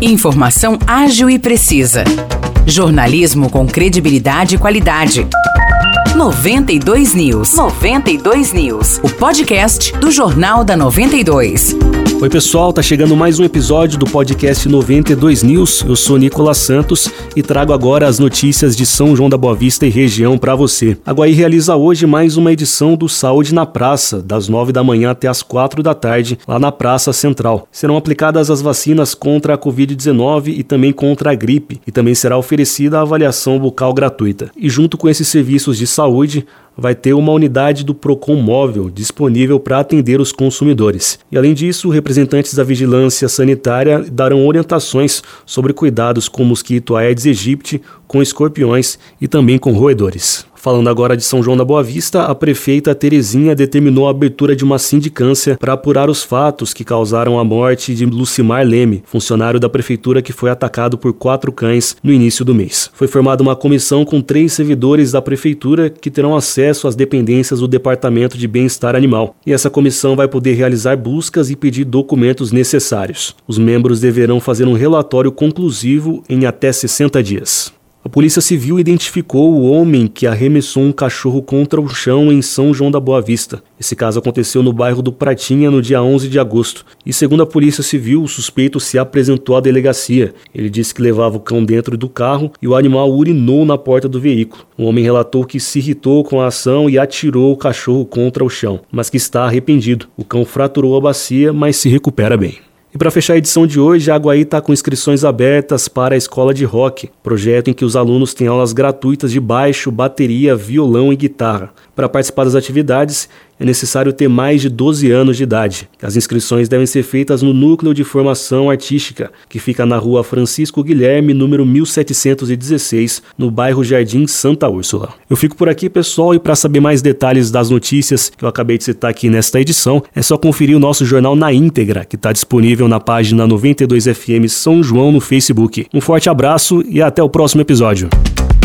Informação ágil e precisa. Jornalismo com credibilidade e qualidade. 92 News. 92 News. O podcast do Jornal da 92. Oi, pessoal, tá chegando mais um episódio do podcast 92 News. Eu sou Nicolas Santos e trago agora as notícias de São João da Boa Vista e região para você. A Guaí realiza hoje mais uma edição do Saúde na Praça, das 9 da manhã até as 4 da tarde, lá na Praça Central. Serão aplicadas as vacinas contra a Covid-19 e também contra a gripe, e também será oferecida a avaliação bucal gratuita. E junto com esses serviços de saúde, vai ter uma unidade do Procon móvel disponível para atender os consumidores. E além disso, representantes da vigilância sanitária darão orientações sobre cuidados com mosquito Aedes aegypti, com escorpiões e também com roedores. Falando agora de São João da Boa Vista, a prefeita Terezinha determinou a abertura de uma sindicância para apurar os fatos que causaram a morte de Lucimar Leme, funcionário da prefeitura que foi atacado por quatro cães no início do mês. Foi formada uma comissão com três servidores da prefeitura que terão acesso às dependências do Departamento de Bem-Estar Animal. E essa comissão vai poder realizar buscas e pedir documentos necessários. Os membros deverão fazer um relatório conclusivo em até 60 dias. A Polícia Civil identificou o homem que arremessou um cachorro contra o chão em São João da Boa Vista. Esse caso aconteceu no bairro do Pratinha no dia 11 de agosto. E segundo a Polícia Civil, o suspeito se apresentou à delegacia. Ele disse que levava o cão dentro do carro e o animal urinou na porta do veículo. O homem relatou que se irritou com a ação e atirou o cachorro contra o chão, mas que está arrependido. O cão fraturou a bacia, mas se recupera bem. E para fechar a edição de hoje, a Aguaí está com inscrições abertas para a Escola de Rock, projeto em que os alunos têm aulas gratuitas de baixo, bateria, violão e guitarra. Para participar das atividades, é necessário ter mais de 12 anos de idade. As inscrições devem ser feitas no Núcleo de Formação Artística, que fica na rua Francisco Guilherme, número 1716, no bairro Jardim Santa Úrsula. Eu fico por aqui, pessoal, e para saber mais detalhes das notícias que eu acabei de citar aqui nesta edição, é só conferir o nosso jornal na íntegra, que está disponível na página 92FM São João no Facebook. Um forte abraço e até o próximo episódio.